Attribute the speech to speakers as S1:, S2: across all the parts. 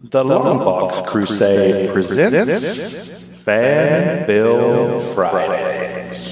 S1: The Longbox Crusade presents Fan Film Fridays.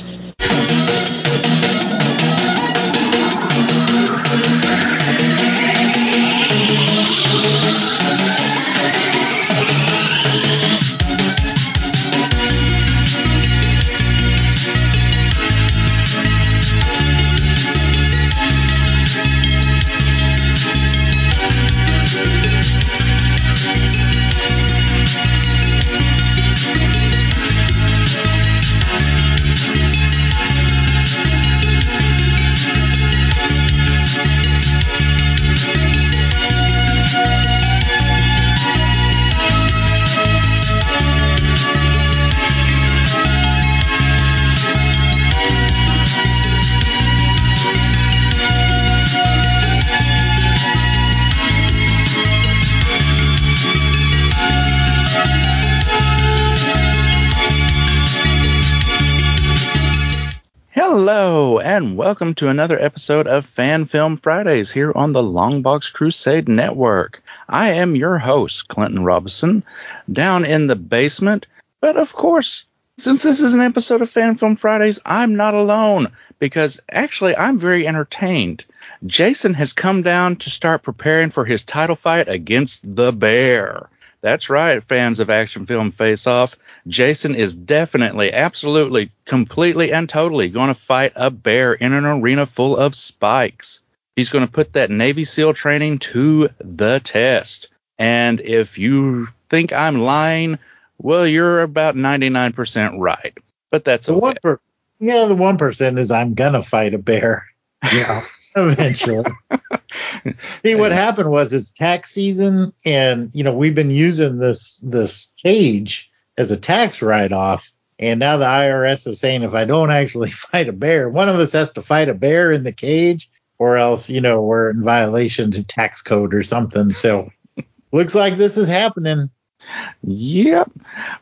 S1: Welcome to another episode of Fan Film Fridays here on the Longbox Crusade Network. I am your host, Clinton Robinson, down in the basement. But of course, since this is an episode of Fan Film Fridays, I'm not alone because actually I'm very entertained. Jason has come down to start preparing for his title fight against the Bear. That's right, fans of action film face off. Jason is definitely, absolutely, completely, and totally going to fight a bear in an arena full of spikes. He's going to put that Navy SEAL training to the test. And if you think I'm lying, well, you're about 99% right. But that's
S2: The
S1: okay.
S2: one per, yeah, the one percent is I'm gonna fight a bear. Yeah, eventually. See, what happened was it's tax season, and you know we've been using this this cage as a tax write off, and now the IRS is saying if I don't actually fight a bear, one of us has to fight a bear in the cage, or else you know we're in violation to tax code or something. So looks like this is happening.
S1: Yep.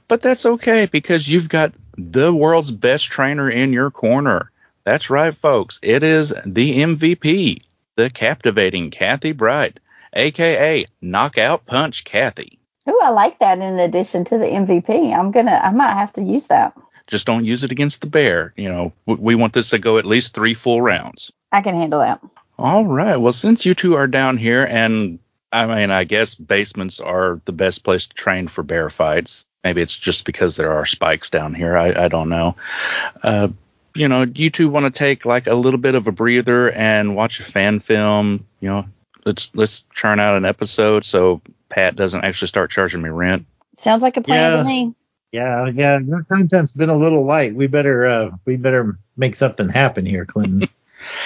S1: But that's okay because you've got the world's best trainer in your corner. That's right, folks. It is the MVP, the captivating Kathy Bright, aka Knockout Punch Kathy.
S3: Ooh, I like that in addition to the MVP. I'm gonna I might have to use that.
S1: Just don't use it against the bear. You know, w- we want this to go at least three full rounds.
S3: I can handle that.
S1: All right. Well, since you two are down here, and I mean, I guess basements are the best place to train for bear fights. Maybe it's just because there are spikes down here. I, I don't know. Uh, you know, you two want to take like a little bit of a breather and watch a fan film. You know, let's let's churn out an episode so Pat doesn't actually start charging me rent.
S3: Sounds like a plan
S2: Yeah.
S3: to me.
S2: Yeah, yeah, your content's been a little light. We better uh we better make something happen here, Clinton.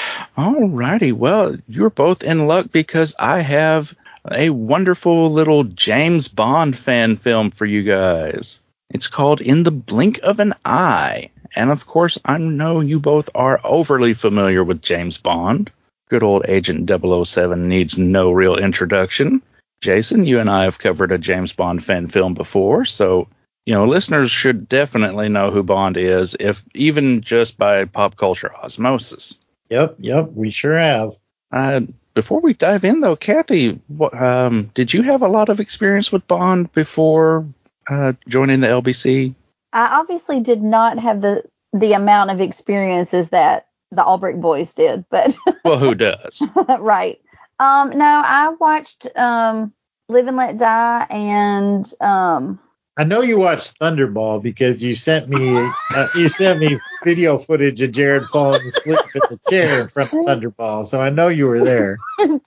S1: All righty. Well, you're both in luck because I have a wonderful little James Bond fan film for you guys. It's called In the Blink of an Eye. And of course, I know you both are overly familiar with James Bond. Good old Agent 007 needs no real introduction. Jason, you and I have covered a James Bond fan film before, so you know, listeners should definitely know who Bond is, if even just by pop culture osmosis.
S2: yep, yep, we sure have.
S1: Uh, before we dive in, though, Kathy, what, um, did you have a lot of experience with Bond before uh, joining the LBC?
S3: I obviously did not have the the amount of experiences that the Alberich boys did, but
S1: Well, who does?
S3: right. Um, no, I watched um Live and Let Die and um
S2: I know you watched Thunderball because you sent me uh, you sent me video footage of Jared falling asleep in the chair in front of Thunderball, so I know you were there.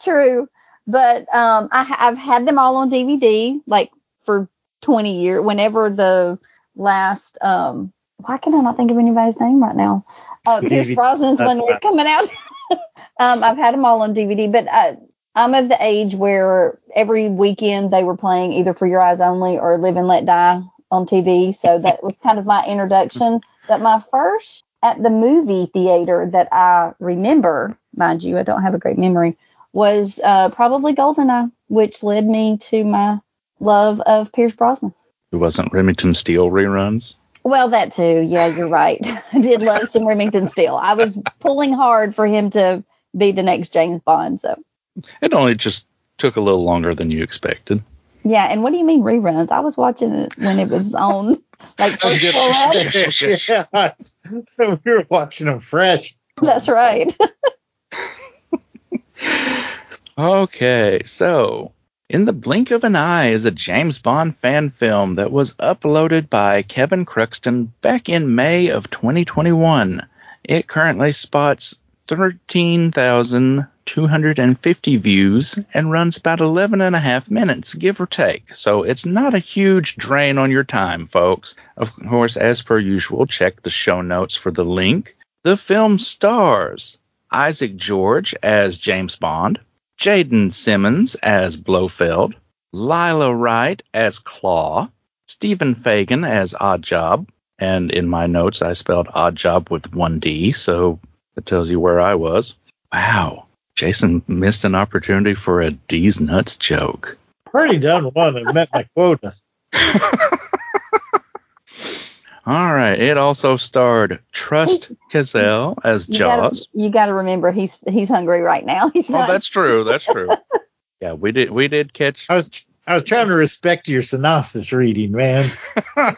S3: true. But um I I've had them all on DVD like for 20 years whenever the last um why can I not think of anybody's name right now? Uh, Pierce Brosnan's they're
S2: right.
S3: coming out. um, I've had them all on DVD, but uh, I'm of the age where every weekend they were playing either For Your Eyes Only or Live and Let Die on TV. So that was kind of my introduction. But my first at the movie theater that I remember, mind you, I don't have a great memory, was uh, probably Goldeneye, which led me to my love of Pierce Brosnan.
S1: It wasn't Remington Steele reruns.
S3: Well, that too. Yeah, you're right. I did love some Remington Steele. I was pulling hard for him to be the next James Bond. So
S1: It only just took a little longer than you expected.
S3: Yeah, and what do you mean reruns? I was watching it when it was on. Like first
S2: yeah, we were watching them fresh.
S3: That's right.
S1: Okay, so In the Blink of an Eye is a James Bond fan film that was uploaded by Kevin Croxton back in May of 2021. It currently spots 13,250 views and runs about 11 and a half minutes, give or take. So it's not a huge drain on your time, folks. Of course, as per usual, check the show notes for the link. The film stars Isaac George as James Bond, Jaden Simmons as Blofeld, Lila Wright as Claw, Stephen Fagan as Oddjob, and in my notes I spelled Oddjob with one D, so it tells you where I was. Wow, Jason missed an opportunity for a D's nuts joke.
S2: Pretty done one and met my quota.
S1: All right. It also starred Trust Cazell as
S3: You
S1: Jaws.
S3: gotta, you gotta remember he's he's hungry right now. He's
S1: Oh,
S3: not.
S1: that's true. That's true. yeah, we did. We did catch.
S2: I was I was trying to respect your synopsis reading, man.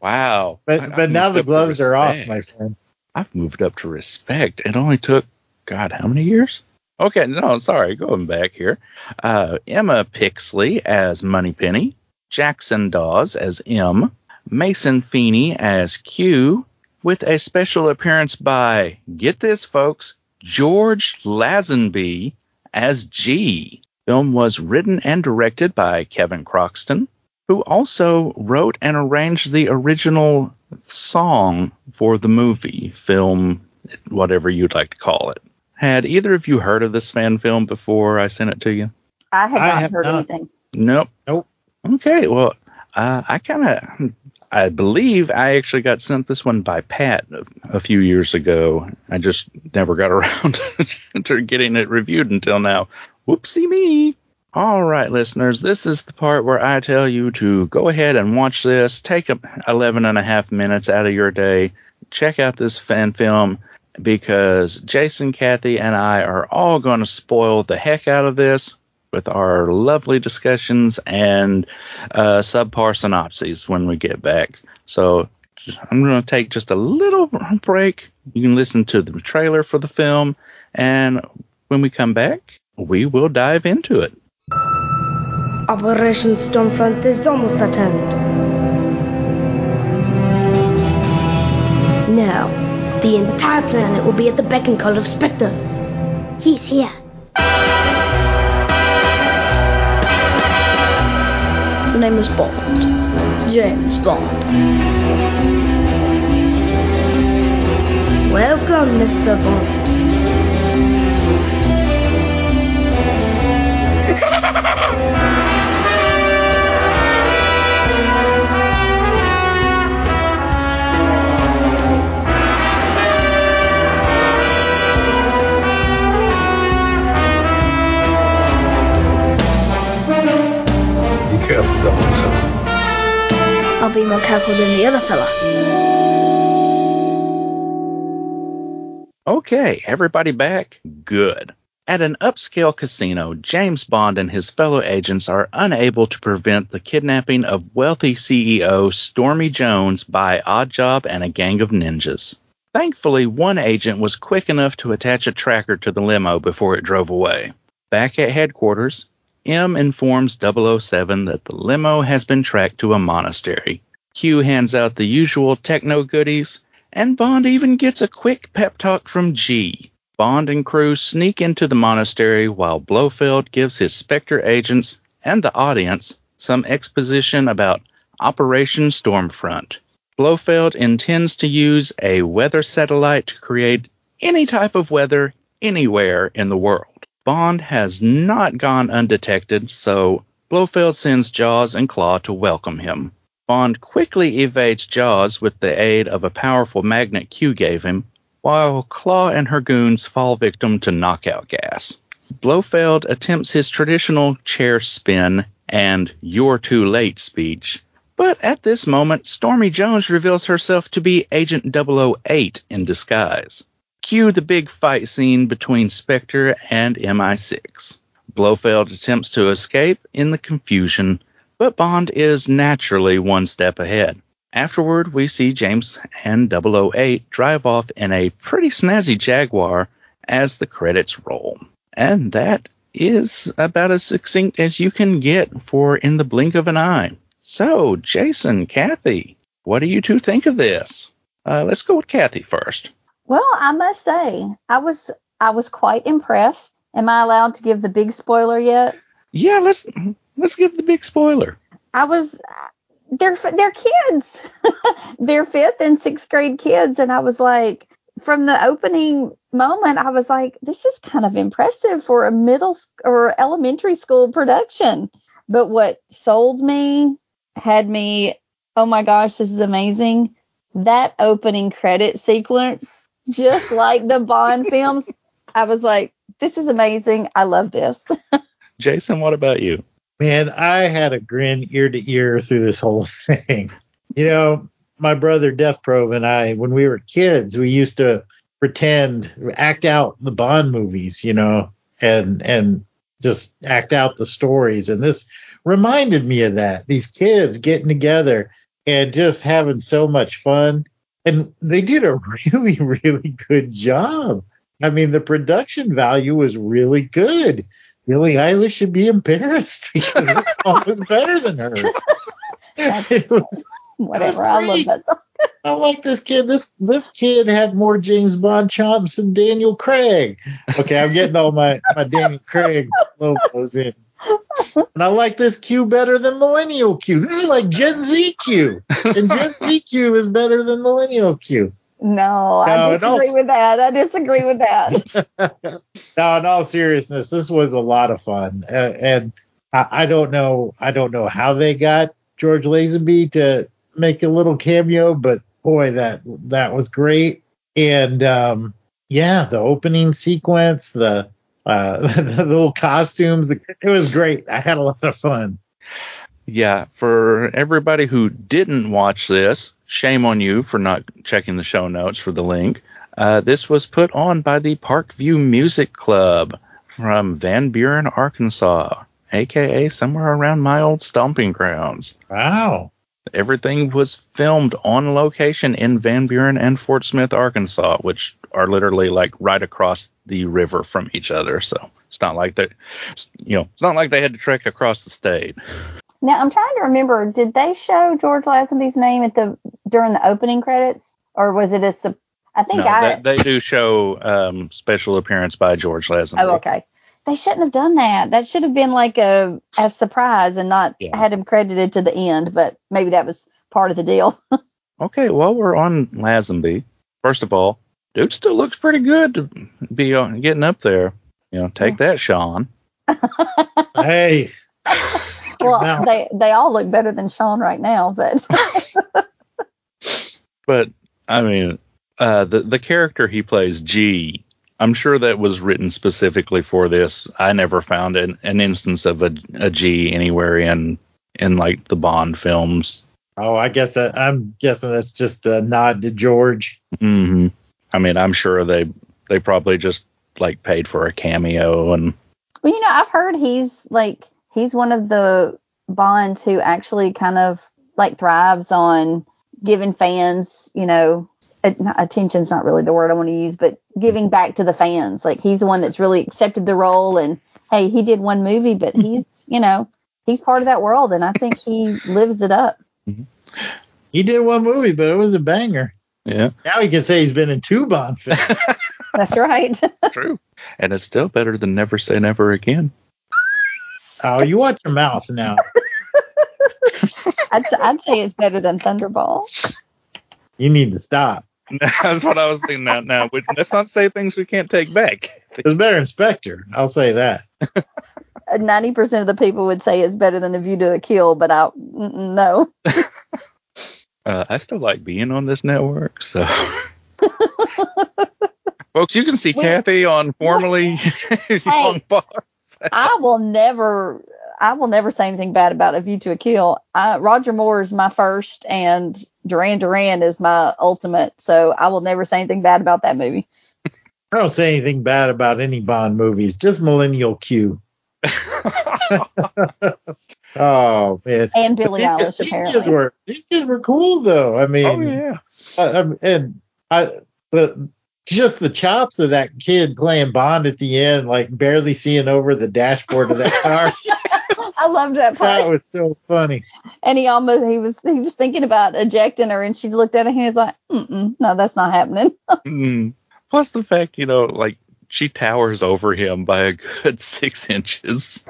S1: Wow.
S2: But
S1: I- I've
S2: but now the gloves are off, my friend.
S1: I've moved up to respect. It only took, God, how many years? Okay, no, sorry, going back here. Uh, Emma Pixley as Moneypenny, Jackson Dawes as M, Mason Feeney as Q, with a special appearance by, get this, folks, George Lazenby as G. Film was written and directed by Kevin Croxton, who also wrote and arranged the original song for the movie, film, whatever you'd like to call it. Had either of you heard of this fan film before I sent it to you?
S3: I had
S2: I
S3: not
S2: have
S3: heard
S2: not.
S3: anything.
S1: Nope.
S2: Nope.
S1: Okay, well, uh, I kind of, I believe I actually got sent this one by Pat a, a few years ago. I just never got around to getting it reviewed until now. Whoopsie me. All right, listeners, this is the part where I tell you to go ahead and watch this. Take a 11 and a half minutes out of your day. Check out this fan film because Jason, Kathy, and I are all going to spoil the heck out of this with our lovely discussions and uh, subpar synopses when we get back. So I'm going to take just a little break. You can listen to the trailer for the film, and when we come back, we will dive into it.
S4: Operation Stormfront is almost at end. Now, the entire planet will be at the beck and call of Spectre.
S5: He's here.
S4: The name is Bond. James Bond. Welcome, Mr. Bond.
S6: 007.
S4: I'll be more careful than the other fella.
S1: Okay, everybody back? Good. At an upscale casino, James Bond and his fellow agents are unable to prevent the kidnapping of wealthy CEO Stormy Jones by Oddjob and a gang of ninjas. Thankfully, one agent was quick enough to attach a tracker to the limo before it drove away. Back at headquarters, M informs 007 that the limo has been tracked to a monastery. Q hands out the usual techno goodies, and Bond even gets a quick pep talk from G. Bond and crew sneak into the monastery while Blofeld gives his Spectre agents and the audience some exposition about Operation Stormfront. Blofeld intends to use a weather satellite to create any type of weather anywhere in the world. Bond has not gone undetected, so Blofeld sends Jaws and Claw to welcome him. Bond quickly evades Jaws with the aid of a powerful magnet Q gave him, while Claw and her goons fall victim to knockout gas. Blofeld attempts his traditional chair spin and you're too late speech, but at this moment, Stormy Jones reveals herself to be Agent 008 in disguise. Cue the big fight scene between Spectre and MI6. Blofeld attempts to escape in the confusion, but Bond is naturally one step ahead. Afterward, we see James and 008 drive off in a pretty snazzy Jaguar as the credits roll. And that is about as succinct as you can get for In the Blink of an Eye. So, Jason, Kathy, what do you two think of this? Uh, let's go with Kathy first.
S3: Well, I must say, I was I was quite impressed. Am I allowed to give the big spoiler yet?
S1: Yeah, let's let's give the big spoiler.
S3: I was they're they're kids. they're fifth and sixth grade kids and I was like from the opening moment I was like this is kind of impressive for a middle or elementary school production. But what sold me had me oh my gosh, this is amazing. That opening credit sequence just like the Bond films. I was like this is amazing. I love this.
S1: Jason, what about you?
S2: Man, I had a grin ear to ear through this whole thing. You know, my brother Death Probe and I, when we were kids, we used to pretend, act out the Bond movies, you know, and and just act out the stories. And this reminded me of that. These kids getting together and just having so much fun. And they did a really, really good job. I mean, the production value was really good. Billie Eilish should be embarrassed because this song was better than her.
S3: was, Whatever, I love that song.
S2: I like this kid. This this kid had more James Bond chops than Daniel Craig. Okay, I'm getting all my my Daniel Craig logos in. And I like this Q better than Millennial Q. This is like Gen Z Q, and Gen Z Q is better than Millennial Q.
S3: No, I disagree with that. I disagree with that.
S2: No, in all seriousness, this was a lot of fun, uh, and I, I, don't know, I don't know how they got George Lazenby to make a little cameo, but boy, that that was great. And um, yeah, the opening sequence, the uh, the little costumes, the, it was great. I had a lot of fun.
S1: Yeah, for everybody who didn't watch this, Shame on you for not checking the show notes for the link. Uh, this was put on by the Parkview Music Club from Van Buren, Arkansas, aka somewhere around my old stomping grounds.
S2: Wow.
S1: Everything was filmed on location in Van Buren and Fort Smith, Arkansas, which are literally like right across the river from each other. So it's not like that, you know, it's not like they had to trek across the state.
S3: Now I'm trying to remember. Did they show George Lazenby's name at the during the opening credits, or was it a? I think
S1: no,
S3: I.
S1: They, they do show um, special appearance by George Lazenby.
S3: Oh, okay. They shouldn't have done that. That should have been like a a surprise and not yeah. had him credited to the end. But maybe that was part of the deal.
S1: okay, well we're on Lazenby. First of all, dude still looks pretty good to be uh, getting up there. You know, take yeah. that, Sean.
S2: hey
S3: well, they they all look better than Sean right now, but.
S1: but I mean, uh, the the character he plays, G. I'm sure that was written specifically for this. I never found an, an instance of a, a G anywhere in in like the Bond films.
S2: Oh, I guess that, I'm guessing that's just a nod to George.
S1: Mm-hmm. I mean, I'm sure they they probably just like paid for a cameo and.
S3: Well, you know, I've heard he's like he's one of the Bonds who actually kind of like thrives on giving fans, you know, attention's not really the word I want to use, but giving back to the fans. Like he's the one that's really accepted the role and hey, he did one movie, but he's, you know, he's part of that world and I think he lives it up. Mm-hmm.
S2: He did one movie, but it was a banger.
S1: Yeah.
S2: Now he can say he's been in two Bond films.
S3: That's right.
S1: True. And it's still better than Never Say Never Again.
S2: Oh, you watch your mouth now.
S3: I'd, I'd say it's better than Thunderball.
S2: You need to stop.
S1: That's what I was thinking. Now, now let's not say things we can't take back.
S2: It's better Inspector. I'll say that.
S3: Ninety percent of the people would say it's better than A View to a Kill, but I no.
S1: Uh, I still like being on this network, so. Folks, you can see well, Kathy on formerly hey, Young
S3: I will never I will never say anything bad about A View to a Kill. I, Roger Moore is my first, and Duran Duran is my ultimate. So I will never say anything bad about that movie.
S2: I don't say anything bad about any Bond movies, just Millennial Q. oh man.
S3: And Billy
S2: These,
S3: Eilish,
S2: guys, these kids were these kids were cool though. I mean,
S1: oh yeah.
S2: uh, um, and I but just the chops of that kid playing Bond at the end, like barely seeing over the dashboard of that car.
S3: I loved that part.
S2: that was so funny.
S3: and he almost he was he was thinking about ejecting her, and she looked at him and he was like, Mm-mm, "No, that's not happening."
S1: Mm. Plus the fact, you know, like she towers over him by a good six inches.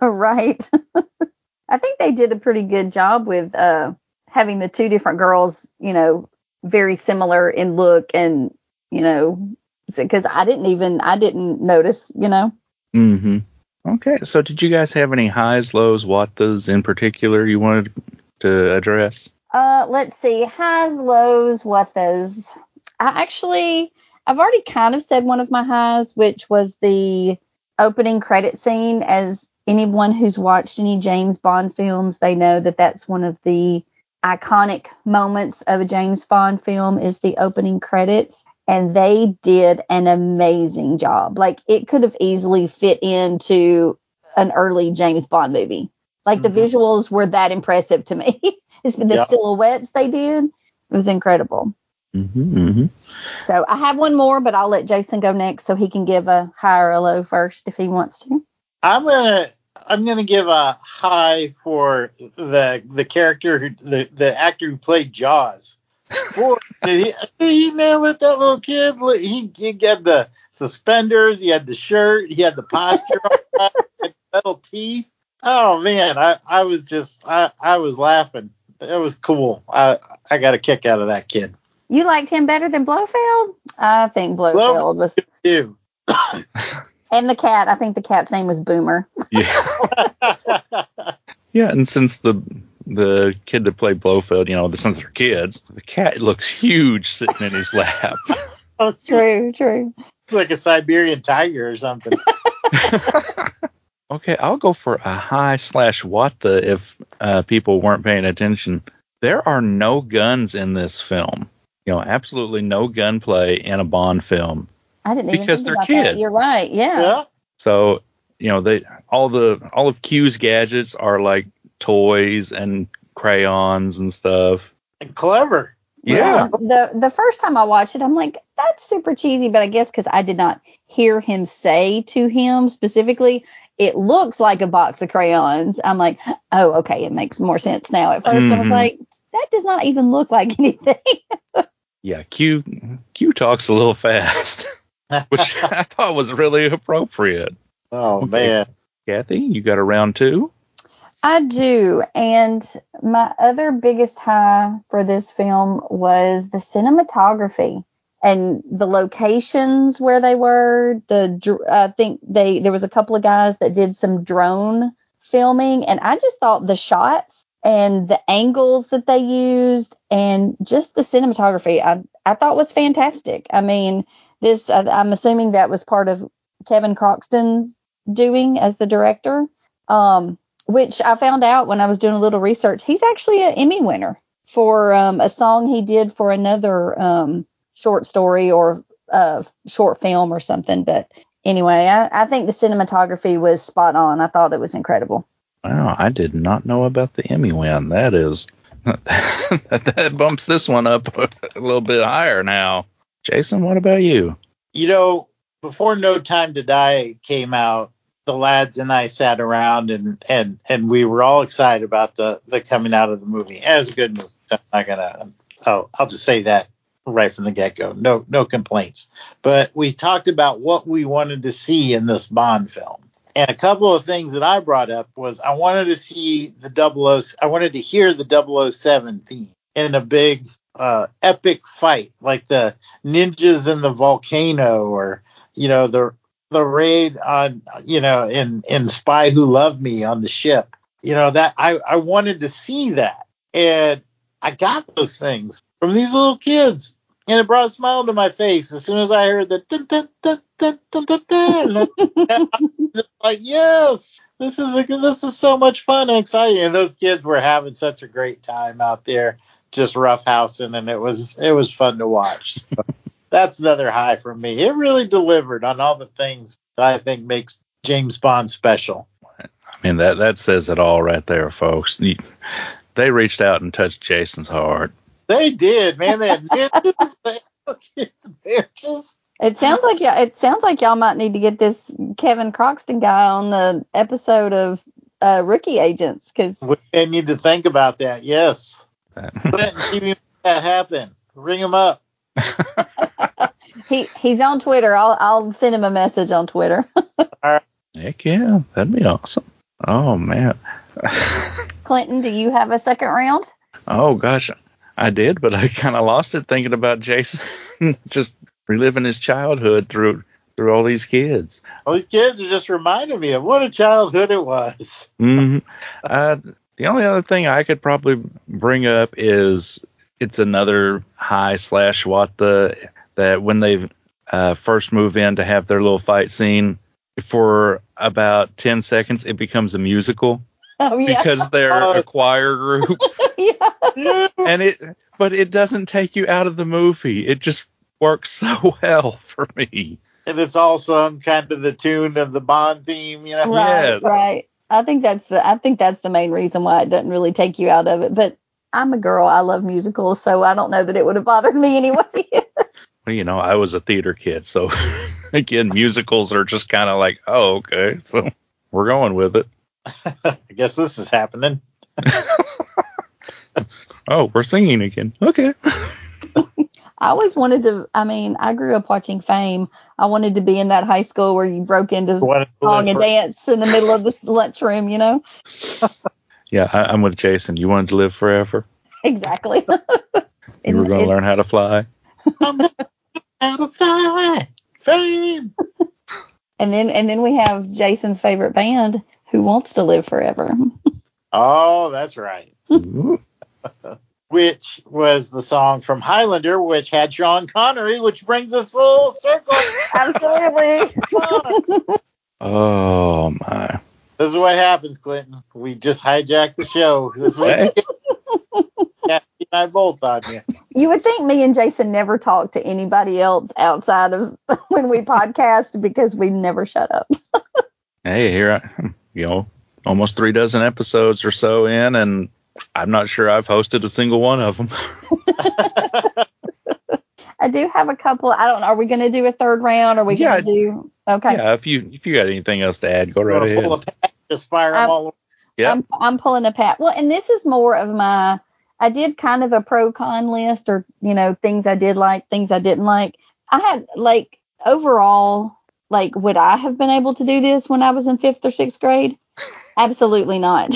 S3: right. I think they did a pretty good job with uh having the two different girls, you know, very similar in look and you know because I didn't even I didn't notice, you know.
S1: Mm-hmm. Okay, so did you guys have any highs, lows, watas in particular you wanted to address?
S3: Uh, let's see. Highs, lows, what those? I actually, I've already kind of said one of my highs, which was the opening credit scene. As anyone who's watched any James Bond films, they know that that's one of the iconic moments of a James Bond film is the opening credits. And they did an amazing job. Like it could have easily fit into an early James Bond movie. Like
S2: Mhm.
S3: the visuals were that impressive to me. It's the
S2: Yeah.
S3: silhouettes they did. It was incredible.
S1: Mm-hmm, mm-hmm.
S3: So I have one more, but I'll let Jason go next so he can give a high or a low first if he wants to.
S2: I'm gonna I'm gonna give a high for the the character who the the actor who played Jaws. Boy, did he, did he nail it? That little kid. He he had the suspenders. He had the shirt. He had the posture. he had metal teeth. Oh man, I I was just I I was laughing. It was cool. I I got a kick out of that kid.
S3: You liked him better than Blofeld? I think Blofeld was.
S2: you.
S3: And the cat. I think the cat's name was Boomer.
S1: Yeah. Yeah, and since the the kid that played Blofeld, you know, since they're kids, the cat looks huge sitting in his lap.
S2: oh,
S3: True, true.
S2: It's like a Siberian tiger or something.
S1: okay, I'll go for a high slash what the if uh, people weren't paying attention. There are no guns in this film. You know, absolutely no gunplay in a Bond film.
S3: I didn't even
S1: Because
S3: think
S1: they're
S3: about
S1: kids.
S3: that. You're right. Yeah.
S2: Yeah.
S1: So, you know, they all the all of Q's gadgets are like toys and crayons and stuff.
S2: And clever.
S1: Yeah.
S3: The the first time I watched it, I'm like, that's super cheesy, but I guess because I did not hear him say to him specifically, it looks like a box of crayons. I'm like, oh, okay, it makes more sense now. At 1st I was
S1: Mhm.
S3: like, that does not even look like anything.
S1: Yeah, Q Q talks a little fast, which I thought was really appropriate.
S2: oh
S1: Okay.
S2: man.
S1: Kathy, you got a round two?
S3: I do. And my other biggest high for this film was the cinematography and the locations where they were. The I think they there was a couple of guys that did some drone filming, and I just thought the shots and the angles that they used and just the cinematography I I thought was fantastic. I mean, this I, I'm assuming that was part of Kevin Croxton doing as the director. Um, which I found out when I was doing a little research. He's actually an Emmy winner for um, a song he did for another um, short story or uh, short film or something. But anyway, I, I think the cinematography was spot on. I thought it was incredible.
S1: Wow, I did not know about the Emmy win. That is that, that bumps this one up a little bit higher now. Jason, what about you?
S2: You know, before No Time to Die came out, the lads and I sat around and and and we were all excited about the the coming out of the movie. As a good movie. I'm not gonna. I'll I'll just say that right from the get go. No no complaints. But we talked about what we wanted to see in this Bond film. And a couple of things that I brought up was I wanted to see the double O. I wanted to hear the 007 theme in a big uh, epic fight, like the ninjas in the volcano, or you know the the raid on you know in in Spy Who Loved Me on the ship. You know that I I wanted to see that, and I got those things from these little kids, and it brought a smile to my face as soon as I heard the dun dun dun dun dun dun. dun. Like yes, this is a, this is so much fun and exciting, and those kids were having such a great time out there, just roughhousing, and it was it was fun to watch. So that's another high for me. It really delivered on all the things that I think makes James Bond special.
S1: I mean that that says it all right there, folks. They reached out and touched Jason's heart.
S2: They did, man. They had ninjas. They had kids ninjas.
S3: It sounds like y'all, it sounds like y'all might need to get this Kevin Croxton guy on the episode of uh, Rookie Agents because
S2: We need to think about that. Yes. Clinton, keep that happen. Ring him up.
S3: he he's on Twitter. I'll I'll send him a message on Twitter.
S1: Heck yeah, that'd be awesome. Oh man.
S3: Clinton, do you have a second round?
S1: oh gosh, I did, but I kind of lost it thinking about Jason just reliving his childhood through through all these kids.
S2: All these kids are just reminding me of what a childhood it was.
S1: hmm Uh, the only other thing I could probably bring up is it's another high slash what the that when they uh, first move in to have their little fight scene for about 10 seconds it becomes a musical
S3: Oh yeah,
S1: because they're a choir group
S3: yeah.
S1: and it but it doesn't take you out of the movie it just works so well for me
S2: And it's also kind of the tune of the Bond theme, you know.
S3: Right,
S1: Yes.
S3: right. I think that's the I think that's the main reason why it doesn't really take you out of it. But I'm a girl. I love musicals, so I don't know that it would have bothered me anyway.
S1: well, you know i was a theater kid so again musicals are just kind of like oh okay so we're going with it
S2: I guess this is happening.
S1: oh we're singing again okay
S3: I always wanted to. I mean, I grew up watching Fame. I wanted to be in that high school where you broke into
S2: Wanted to
S3: song and dance in the middle of the lunchroom. You know
S1: yeah I, i'm with jason you wanted to live forever
S3: exactly.
S1: you were going to learn how to fly
S2: I'm out of fly. Fame.
S3: And then and then we have Jason's favorite band, Who Wants to Live Forever.
S2: Oh, that's right. Which was the song from Highlander, which had Sean Connery, which brings us full circle.
S3: Absolutely.
S1: oh my
S2: This is what happens, Clinton. We just hijacked the show. This is what you get. Kathy and I both on you.
S3: You would think me and Jason never talk to anybody else outside of when we podcast because we never shut up.
S1: hey here i you know almost three dozen episodes or so in and i'm not sure i've hosted a single one of them
S3: I do have a couple. I don't. Are we going to do a third round? Or are we
S1: Yeah.
S3: going to do? Okay.
S1: yeah if you if you got anything else to add go right ahead
S2: pull a pack, just fire them
S3: Um,
S2: all
S1: yeah
S3: I'm I'm pulling a pat. Well, and this is more of my. I did kind of a pro con list, or you know, things I did like, things I didn't like. I had like overall, like, would I have been able to do this when I was in fifth or sixth grade? Absolutely not.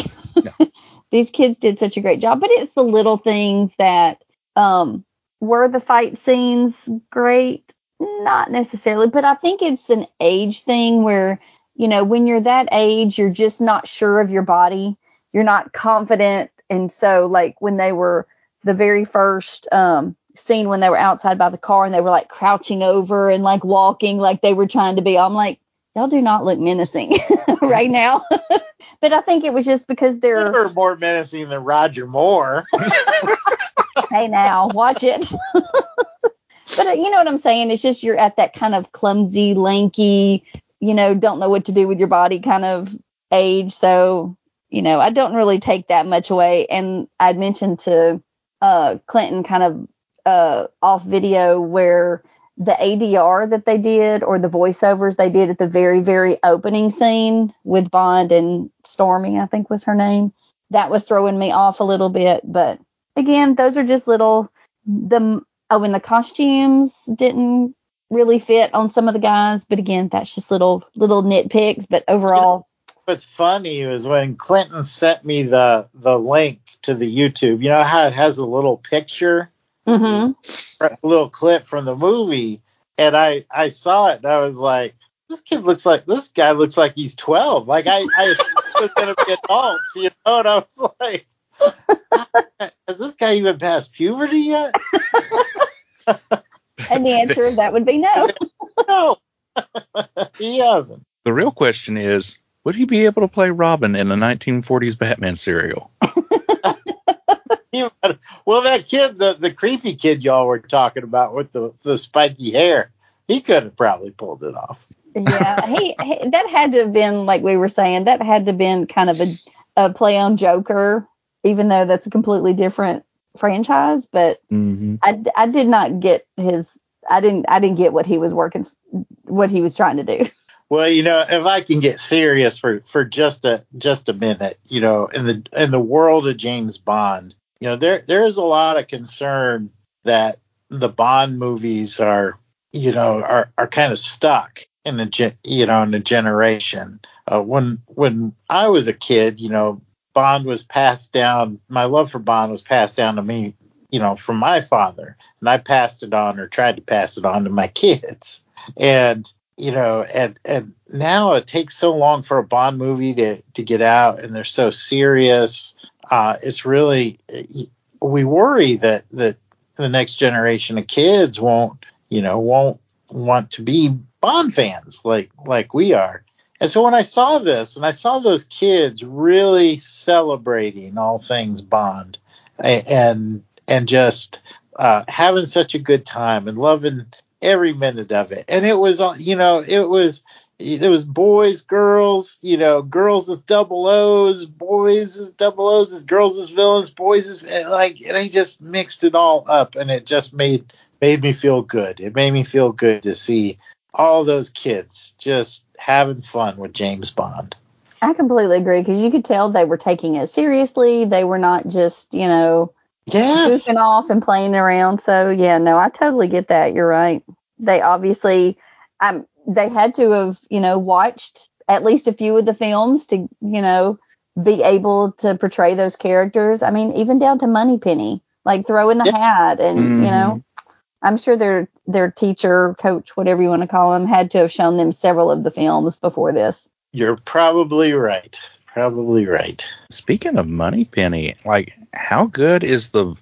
S3: These kids did such a great job, but it's the little things that um were the fight scenes great? Not necessarily, but I think it's an age thing where you know, when you're that age, you're just not sure of your body. You're not confident. And so, like, when they were the very first um, scene when they were outside by the car and they were like crouching over and like walking like they were trying to be, I'm like, y'all do not look menacing right now. but I think it was just because
S2: They
S3: they're,
S2: were more menacing than Roger Moore.
S3: hey, now watch it. but uh, you know what I'm saying? It's just you're at that kind of clumsy, lanky, you know, don't know what to do with your body kind of age. So, you know, I don't really take that much away. And I'd mentioned to uh, Clinton kind of uh, off video where the ADR that they did or the voiceovers they did at the very, very opening scene with Bond and Stormy, I think was her name. That was throwing me off a little bit. But again, those are just little, the, oh, and the costumes didn't really fit on some of the guys. But again, that's just little, little nitpicks. But overall,
S2: What's funny was when Clinton sent me the the link to the YouTube. You know how it has a little picture,
S3: mhm.
S2: a little clip from the movie, and I I saw it and I was like, this kid looks like this guy looks like he's 12. Like I I was gonna be adults, you know, and I was like. Has this guy even passed puberty yet?
S3: and the answer of that would be no.
S2: No, he hasn't.
S1: the real question is would he be able to play robin in a 1940s batman serial
S2: well, that kid, the, the creepy kid y'all were talking about with the, the spiky hair, he could have probably pulled it off.
S3: yeah, he, he that had to have been like we were saying. That had to have been kind of a, a play on Joker, even though that's a completely different franchise. But
S1: hmm
S3: I, I did not get his. I didn't I didn't get what he was working, what he was trying to do.
S2: Well, you know, if I can get serious for for just a just a minute, you know, in the in the world of James Bond, you know, there there is a lot of concern that the Bond movies are, you know, are are kind of stuck in a you know in a generation. Uh, when when I was a kid, you know, Bond was passed down. My love for Bond was passed down to me, you know, from my father, and I passed it on or tried to pass it on to my kids. And you know, and and now it takes so long for a Bond movie to to get out, and they're so serious. Uh, it's really we worry that that the next generation of kids won't, you know, won't want to be Bond fans like like we are. And so when I saw this, and I saw those kids really celebrating all things Bond, and and just uh, having such a good time and loving every minute of it. And it was, uh, you know, it was it was boys, girls, you know, girls as double O's, boys as double O's, as girls as villains, boys as like they just mixed it all up, and it just made made me feel good. It made me feel good to see all those kids just having fun with James Bond.
S3: I completely agree because you could tell they were taking it seriously. They were not just you know
S2: Yes.
S3: goofing off and playing around. So yeah, no, I totally get that. You're right. They obviously, um, they had to have, you know, watched at least a few of the films to, you know, be able to portray those characters. I mean, even down to Moneypenny, like throw in the hat, and you know, I'm sure their their teacher, coach, whatever you want to call them, had to have shown them several of the films before this.
S2: You're probably right. Probably right.
S1: Speaking of Moneypenny, like how good is the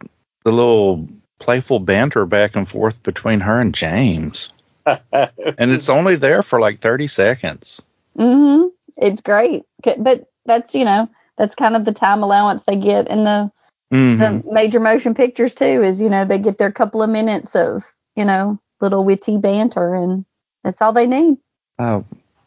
S1: the little playful banter back and forth between her and James? And it's only there for like 30 seconds.
S3: hmm It's great, but that's you know that's kind of the time allowance they get in the
S1: Mhm.
S3: the major motion pictures too. Is you know they get their couple of minutes of you know little witty banter, and that's all they need.
S1: Uh,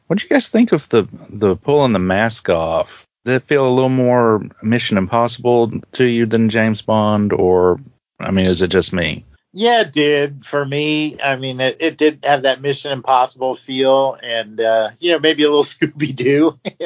S1: what do you guys think of the the pulling the mask off? Did it feel a little more Mission Impossible to you than James Bond, or I mean, is it just me?
S2: Yeah, it did for me. I mean, it, it did have that Mission Impossible feel, and uh, you know, maybe a little Scooby Doo.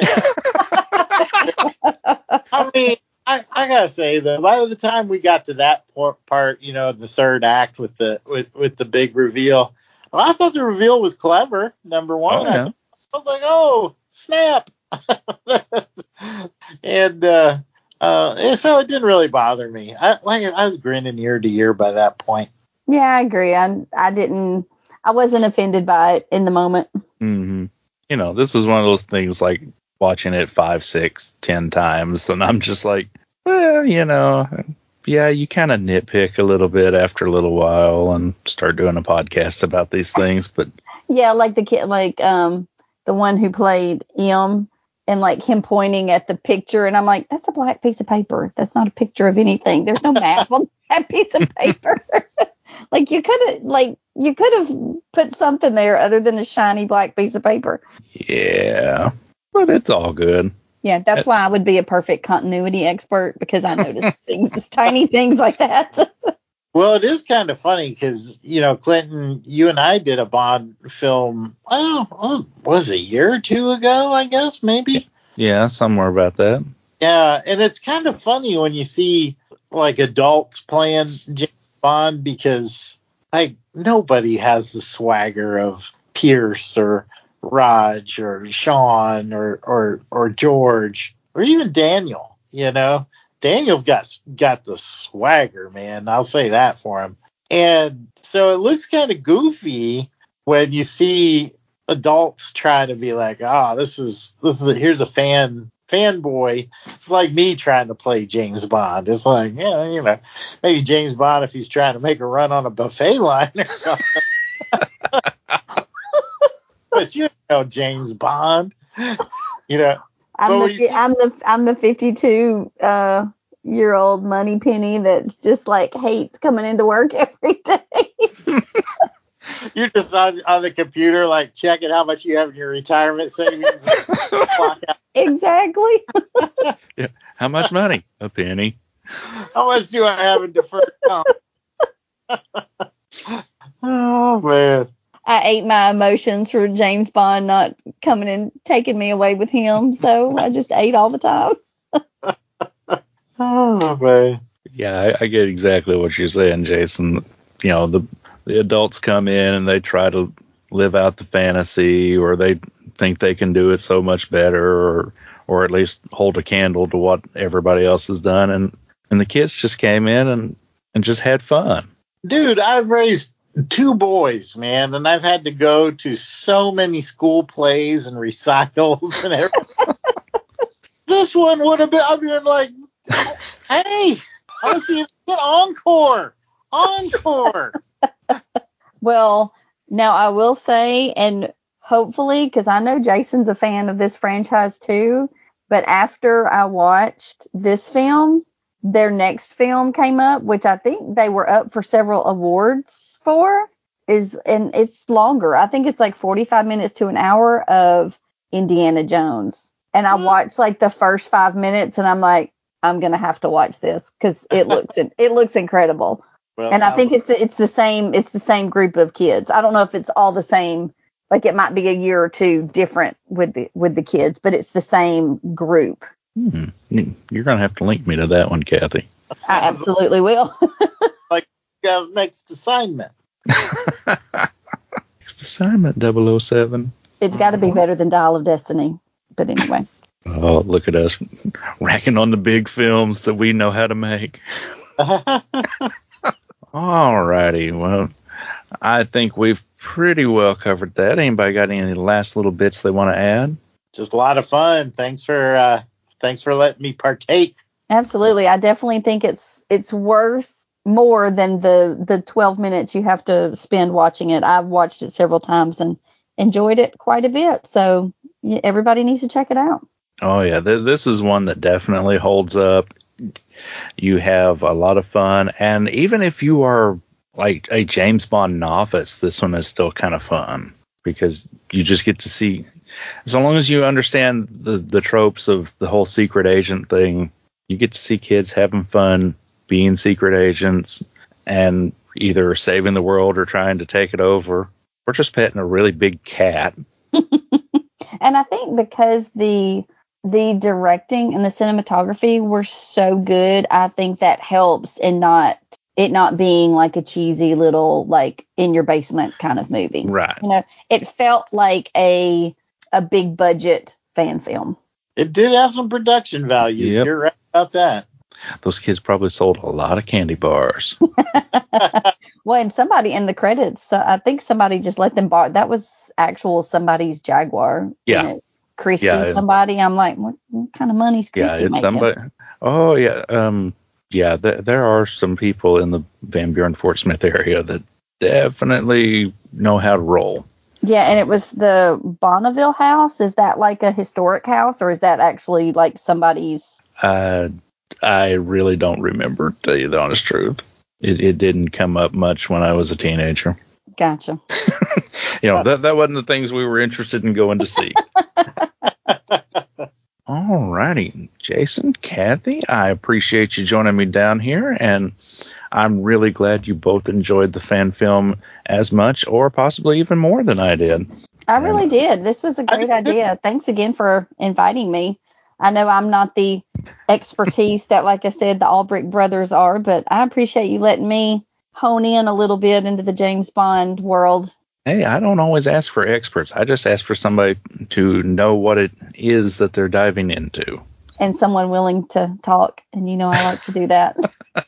S2: I mean, I, I gotta say though, by the time we got to that part, you know, the third act with the with with the big reveal, well, I thought the reveal was clever. Number one,
S1: Oh, yeah.
S2: Th- I was like, oh snap, and uh, uh, and so it didn't really bother me. I like I was grinning ear to ear by that point.
S3: Yeah, I agree. I I didn't. I wasn't offended by it in the moment.
S1: hmm You know, this is one of those things like watching it five, six, ten times, and I'm just like, well, you know, yeah, you kind of nitpick a little bit after a little while and start doing a podcast about these things, but
S3: Yeah, like the kid, like um the one who played M, and like him pointing at the picture, and I'm like, that's a black piece of paper. That's not a picture of anything. There's no map on that piece of paper. like you could have, like you could have put something there other than a shiny black piece of paper.
S1: yeah, but it's all good.
S3: Yeah, that's why I would be a perfect continuity expert because I notice things, tiny things like that.
S2: Well, it is kind of funny because you know, Clinton, you and I did a Bond film. Well, oh, was it a year or two ago? I guess maybe.
S1: Yeah, somewhere about that.
S2: Yeah, and it's kind of funny when you see like adults playing James Bond because like nobody has the swagger of Pierce or Rog or Sean or or or George or even Daniel. You know, Daniel's got got the swagger, man. I'll say that for him. And so it looks kind of goofy when you see adults trying to be like, oh, this is this is a, here's a fan fanboy. It's like me trying to play James Bond. It's like, yeah, you know, maybe James Bond if he's trying to make a run on a buffet line or something. but you know James Bond. You know,
S3: I'm
S2: Well,
S3: the
S2: see-
S3: I'm the I'm the 52 uh year old money penny that's just like hates coming into work every day.
S2: You're just on, on the computer, like checking how much you have in your retirement savings. Clock out.
S3: Exactly.
S1: How much money? A penny.
S2: how much do I have in deferred comp? oh man.
S3: I ate my emotions for James Bond not coming and taking me away with him, so I just ate all the time.
S2: Oh man.
S1: Yeah, I, I get exactly what you're saying, Jason. You know, the the adults come in and they try to live out the fantasy, or they think they can do it so much better, or or at least hold a candle to what everybody else has done, and and the kids just came in and and just had fun.
S2: Dude, I've raised two boys, man, and I've had to go to so many school plays and recitals and everything. this one would have been, I've been like, hey, I see get encore, encore.
S3: Well, now I will say, and hopefully, because I know Jason's a fan of this franchise too, but after I watched this film, their next film came up, which I think they were up for several awards for, is and it's longer. I think it's like 45 minutes to an hour of Indiana Jones. And I watched like the first five minutes, and I'm like, I'm gonna have to watch this because it looks it looks incredible.
S2: Well,
S3: and I think it's the it's the same it's the same group of kids. I don't know if it's all the same. Like it might be a year or two different with the with the kids, but it's the same group.
S1: Hmm. You- You're gonna have to link me to that one, Kathy.
S3: I absolutely will.
S2: uh, next assignment.
S1: Next assignment 007.
S3: it's got to be better than Dial of Destiny. But anyway,
S1: Oh, look at us racking on the big films that we know how to make. All righty. well, I think we've pretty well covered that. Anybody got any last little bits they want to add?
S2: Just a lot of fun. Thanks for uh, thanks for letting me partake.
S3: absolutely, I definitely think it's it's worth more than the the 12 minutes you have to spend watching it. I've watched it several times and enjoyed it quite a bit. So everybody needs to check it out.
S1: Oh yeah, th- this is one that definitely holds up. You have a lot of fun, and even if you are like a James Bond novice, this one is still kind of fun because you just get to see. As long as you understand the the tropes of the whole secret agent thing, you get to see kids having fun being secret agents and either saving the world or trying to take it over, or just petting a really big cat.
S3: And I think because the the directing and the cinematography were so good, I think that helps in not it not being like a cheesy little like in your basement kind of movie.
S1: Right.
S3: You know, it felt like a a big budget fan film.
S2: It did have some production value.
S1: Yep.
S2: You're right about that.
S1: Those kids probably sold a lot of candy bars.
S3: Well, and somebody in the credits, uh, I think somebody just let them borrow. That was actual somebody's Jaguar. you
S1: Yeah.
S3: know, Christie,
S1: Yeah, it-
S3: somebody. I'm like, what, what kind of money's
S1: Yeah,
S3: Christie
S1: it's
S3: making?
S1: somebody. Oh yeah, um, yeah. Th- there are some people in the Van Buren Fort Smith area that definitely know how to roll.
S3: Yeah, and it was the Bonneville house. Is that like a historic house, or is that actually like somebody's?
S1: Uh, I really don't remember, to tell you the honest truth. It, it didn't come up much when I was a teenager.
S3: Gotcha.
S1: You know, that that wasn't the things we were interested in going to see. All righty, Jason, Kathy, I appreciate you joining me down here, and I'm really glad you both enjoyed the fan film as much, or possibly even more than I did.
S3: I really did. This was a great idea. Thanks again for inviting me. I know I'm not the expertise that, like I said, the Alberich brothers are, but I appreciate you letting me hone in a little bit into the James Bond world.
S1: Hey, I don't always ask for experts. I just ask for somebody to know what it is that they're diving into.
S3: And someone willing to talk, and you know I like to do that.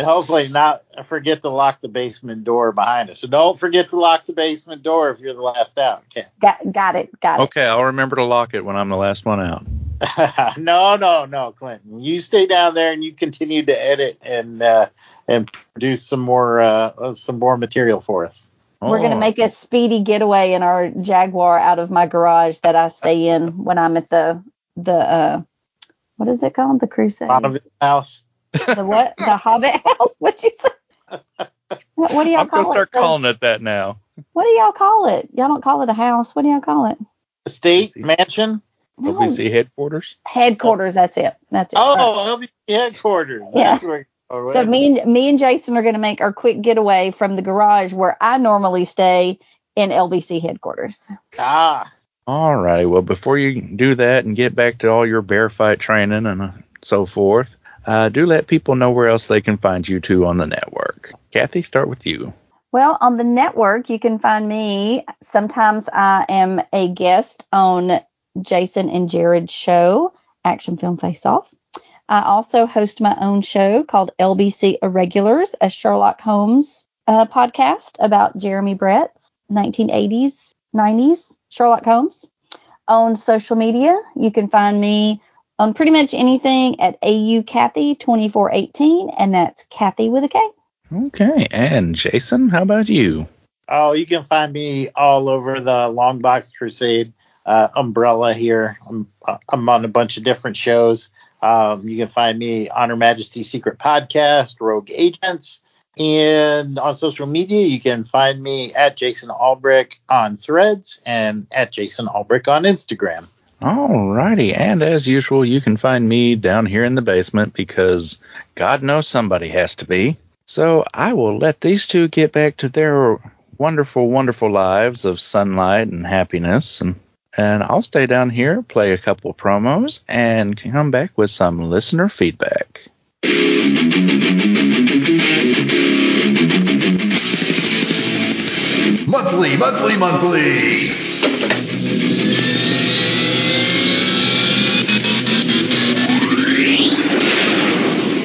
S2: And hopefully not forget to lock the basement door behind us. So don't forget to lock the basement door if you're the last out. Okay.
S3: got, got it, got it.
S1: Okay, I'll remember to lock it when I'm the last one out.
S2: no, no, no, Clinton. You stay down there and you continue to edit and uh, and produce some more uh, some more material for us.
S3: We're gonna
S1: Oh,
S3: make a speedy getaway in our Jaguar out of my garage that I stay in when I'm at the the uh what is it called? The Crusade.
S2: Bonneville House.
S3: The what? The Hobbit House? What you say? What, what do y'all
S1: I'm
S3: call
S1: gonna start?
S3: The-
S1: calling it that now.
S3: What do y'all call it? Y'all don't call it a house. What do y'all call it?
S2: Estate mansion.
S3: No.
S1: LBC headquarters.
S3: Headquarters. That's it. That's it.
S2: Oh, LBC headquarters.
S3: Yeah.
S2: That's where. Oh,
S3: So me and me and Jason are going to make our quick getaway from the garage where I normally stay in LBC headquarters.
S2: ah,
S1: All right. Well, before you do that and get back to all your bear fight training and uh, so forth, uh, do let people know where else they can find you two on the network. Kathy, start with you.
S3: Well, on the network, you can find me. Sometimes I am a guest on Jason and Jared show, Action Film Face Off. I also host my own show called LBC Irregulars, a Sherlock Holmes uh, podcast about Jeremy Brett's 1980s, 90s Sherlock Holmes. On social media, you can find me on pretty much anything at AU Kathy 2418, and that's Kathy with a K.
S1: Okay. And Jason, how about you?
S2: oh, you can find me all over the Longbox Crusade uh, umbrella here. I'm I'm on a bunch of different shows. Um, you can find me on Her Majesty's Secret Podcast, Rogue Agents, and on social media you can find me at Jason Alberich on Threads and at Jason Alberich on Instagram.
S1: All righty. And as usual, you can find me down here in the basement because God knows somebody has to be. So I will let these two get back to their wonderful, wonderful lives of sunlight and happiness. And, and I'll stay down here, play a couple promos, and come back with some listener feedback.
S5: Monthly, monthly, monthly.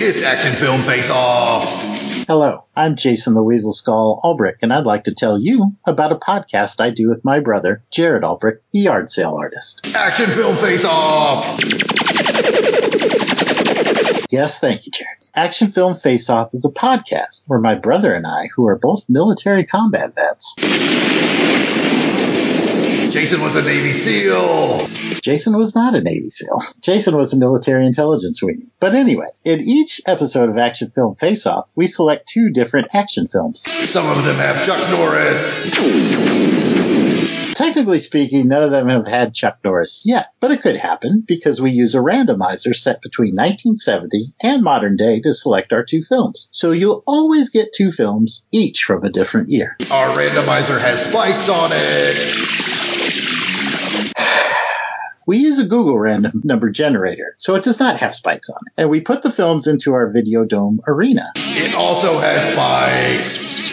S5: It's Action Film Face Off.
S2: Hello, I'm Jason the Weasel Skull Alberich, and I'd like to tell you about a podcast I do with my brother, Jared Alberich, the yard sale artist.
S5: Action Film Face Off.
S2: Yes, thank you, Jared. Action Film Face Off is a podcast where my brother and I, who are both military combat vets,
S5: Jason was a Navy SEAL.
S2: Jason was not a Navy SEAL. Jason was a military intelligence wing. But anyway, in each episode of Action Film Face Off, we select two different action films.
S5: Some of them have Chuck Norris.
S2: Technically speaking, none of them have had Chuck Norris yet, but it could happen because we use a randomizer set between 1970 and modern day to select our two films. So you'll always get two films, each from a different year.
S5: Our randomizer has spikes on it.
S2: We use a Google random number generator, so it does not have spikes on it. And we put the films into our Video Dome arena.
S5: It also has spikes.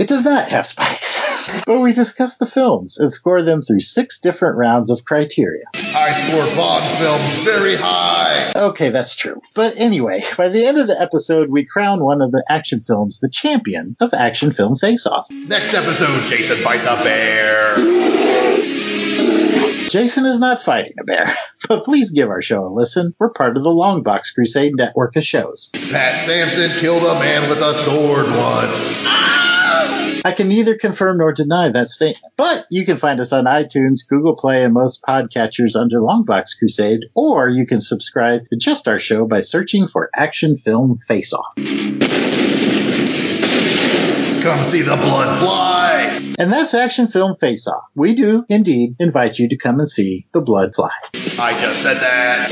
S2: It does not have spikes. but we discuss the films and score them through six different rounds of criteria.
S5: I score Bond films very high.
S2: Okay, that's true. But anyway, by the end of the episode, we crown one of the action films the champion of Action Film Face Off.
S5: Next episode, Jason fights a bear.
S2: Jason is not fighting a bear, but please give our show a listen. We're part of the Longbox Crusade network of shows.
S5: Pat Sampson killed a man with a sword once.
S2: I can neither confirm nor deny that statement, but you can find us on iTunes, Google Play, and most podcatchers under Longbox Crusade, or you can subscribe to just our show by searching for Action Film Face Off.
S5: Come see the blood fly.
S2: And that's Action Film Face Off. We do indeed invite you to come and see the blood fly.
S5: I just said that.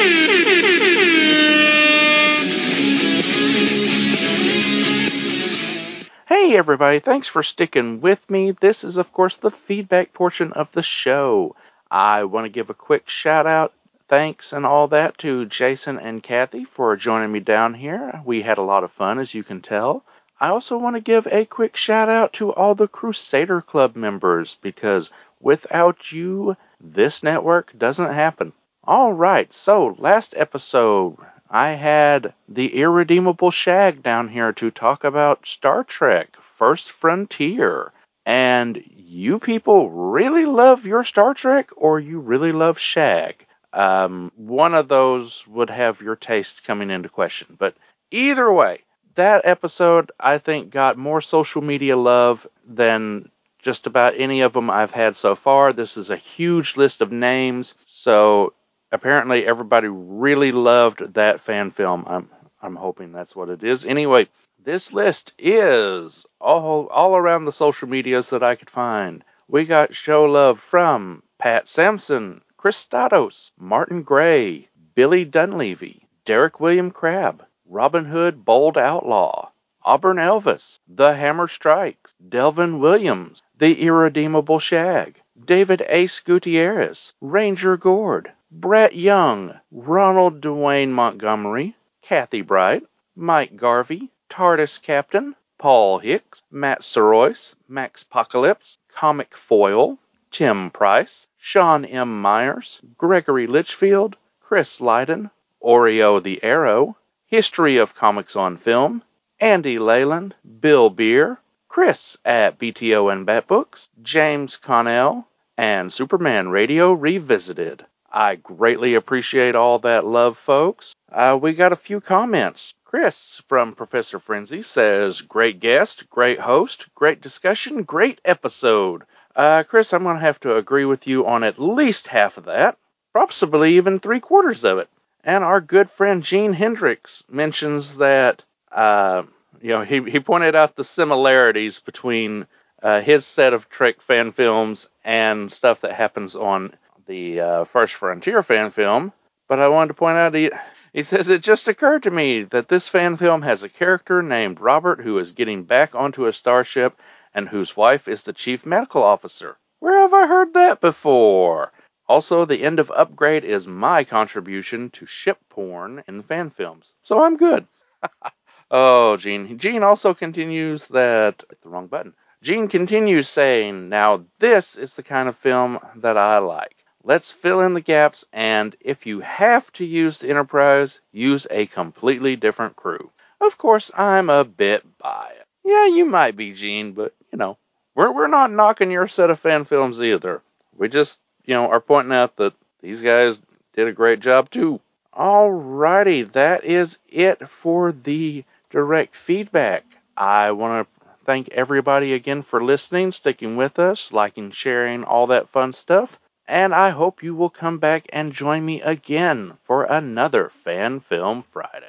S1: Hey, everybody, thanks for sticking with me. This is, of course, the feedback portion of the show. I want to give a quick shout out, thanks, and all that to Jason and Kathy for joining me down here. We had a lot of fun, as you can tell. I also want to give a quick shout out to all the Crusader Club members because without you, this network doesn't happen. All right, so last episode, I had the irredeemable Shag down here to talk about Star Trek First Frontier. And you people really love your Star Trek or you really love Shag? Um, one of those would have your taste coming into question. But either way, that episode I think got more social media love than just about any of them I've had so far. This is a huge list of names, so apparently everybody really loved that fan film. I'm I'm hoping that's what it is. Anyway, This list is all all around the social medias that I could find. We got show love from Pat Sampson, Chris Statos, Martin Gray, Billy Dunleavy, Derek William Crabb, Robin Hood Bold Outlaw, Auburn Elvis, The Hammer Strikes, Delvin Williams, The Irredeemable Shag, David Ace Gutierrez, Ranger Gord, Brett Young, Ronald Dwayne Montgomery, Kathy Bright, Mike Garvey, TARDIS Captain, Paul Hicks, Matt Sorois, Max Apocalypse, Comic Foil, Tim Price, Sean M. Myers, Gregory Litchfield, Chris Lydon, Oreo the Arrow, History of Comics on Film, Andy Leyland, Bill Beer, Chris at BTO and Batbooks, James Connell, and Superman Radio Revisited. I greatly appreciate all that love, folks. Uh, we got a few comments. Chris from Professor Frenzy says, Great guest, great host, great discussion, great episode. Uh, Chris, I'm going to have to agree with you on at least half of that, possibly even three quarters of it. And our good friend Gene Hendricks mentions that, uh, you know, he, he pointed out the similarities between uh, his set of Trek fan films and stuff that happens on the uh, First Frontier fan film. But I wanted to point out he, he says it just occurred to me that this fan film has a character named Robert who is getting back onto a starship and whose wife is the chief medical officer. Where have I heard that before? Also, the end of Upgrade is my contribution to ship porn in the fan films, so I'm good. oh, Gene. Gene also continues that. The wrong button. Gene continues saying, Now, this is the kind of film that I like. Let's fill in the gaps, and if you have to use the Enterprise, use a completely different crew. Of course, I'm a bit biased. Yeah, you might be, Gene, but, you know, we're, we're not knocking your set of fan films either. We just, you know, are pointing out that these guys did a great job, too. Alrighty, that is it for the direct feedback. I want to thank everybody again for listening, sticking with us, liking, sharing, all that fun stuff and I hope you will come back and join me again for another Fan Film Friday.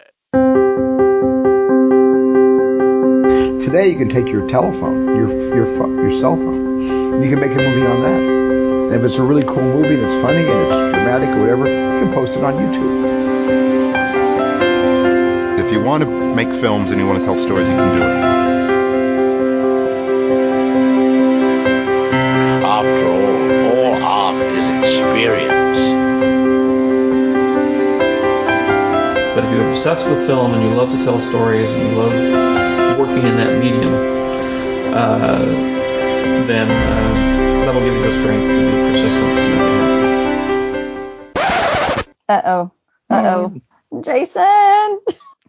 S6: Today you can take your telephone, your your your cell phone, you can make a movie on that. And if it's a really cool movie that's funny and it's dramatic or whatever, you can post it on YouTube.
S7: If you want to make films and you want to tell stories, you can do it.
S8: After all, all art is experience.
S9: But if you're obsessed with film and you love to tell stories and you love working in that medium, uh, then uh, that'll give you the strength to be persistent.
S3: Uh oh. Uh oh. Jason!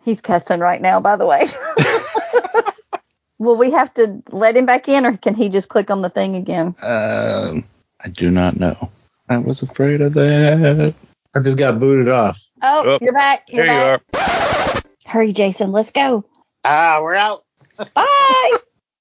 S3: He's cussing right now, by the way. Will we have to let him back in, or can he just click on the thing again?
S1: Um, I do not know. I was afraid of that.
S2: I just got booted off.
S3: Oh,
S1: Oh,
S3: you're back. You're
S1: There you are.
S3: Hurry, Jason. Let's go.
S8: Ah, we're out.
S3: Bye.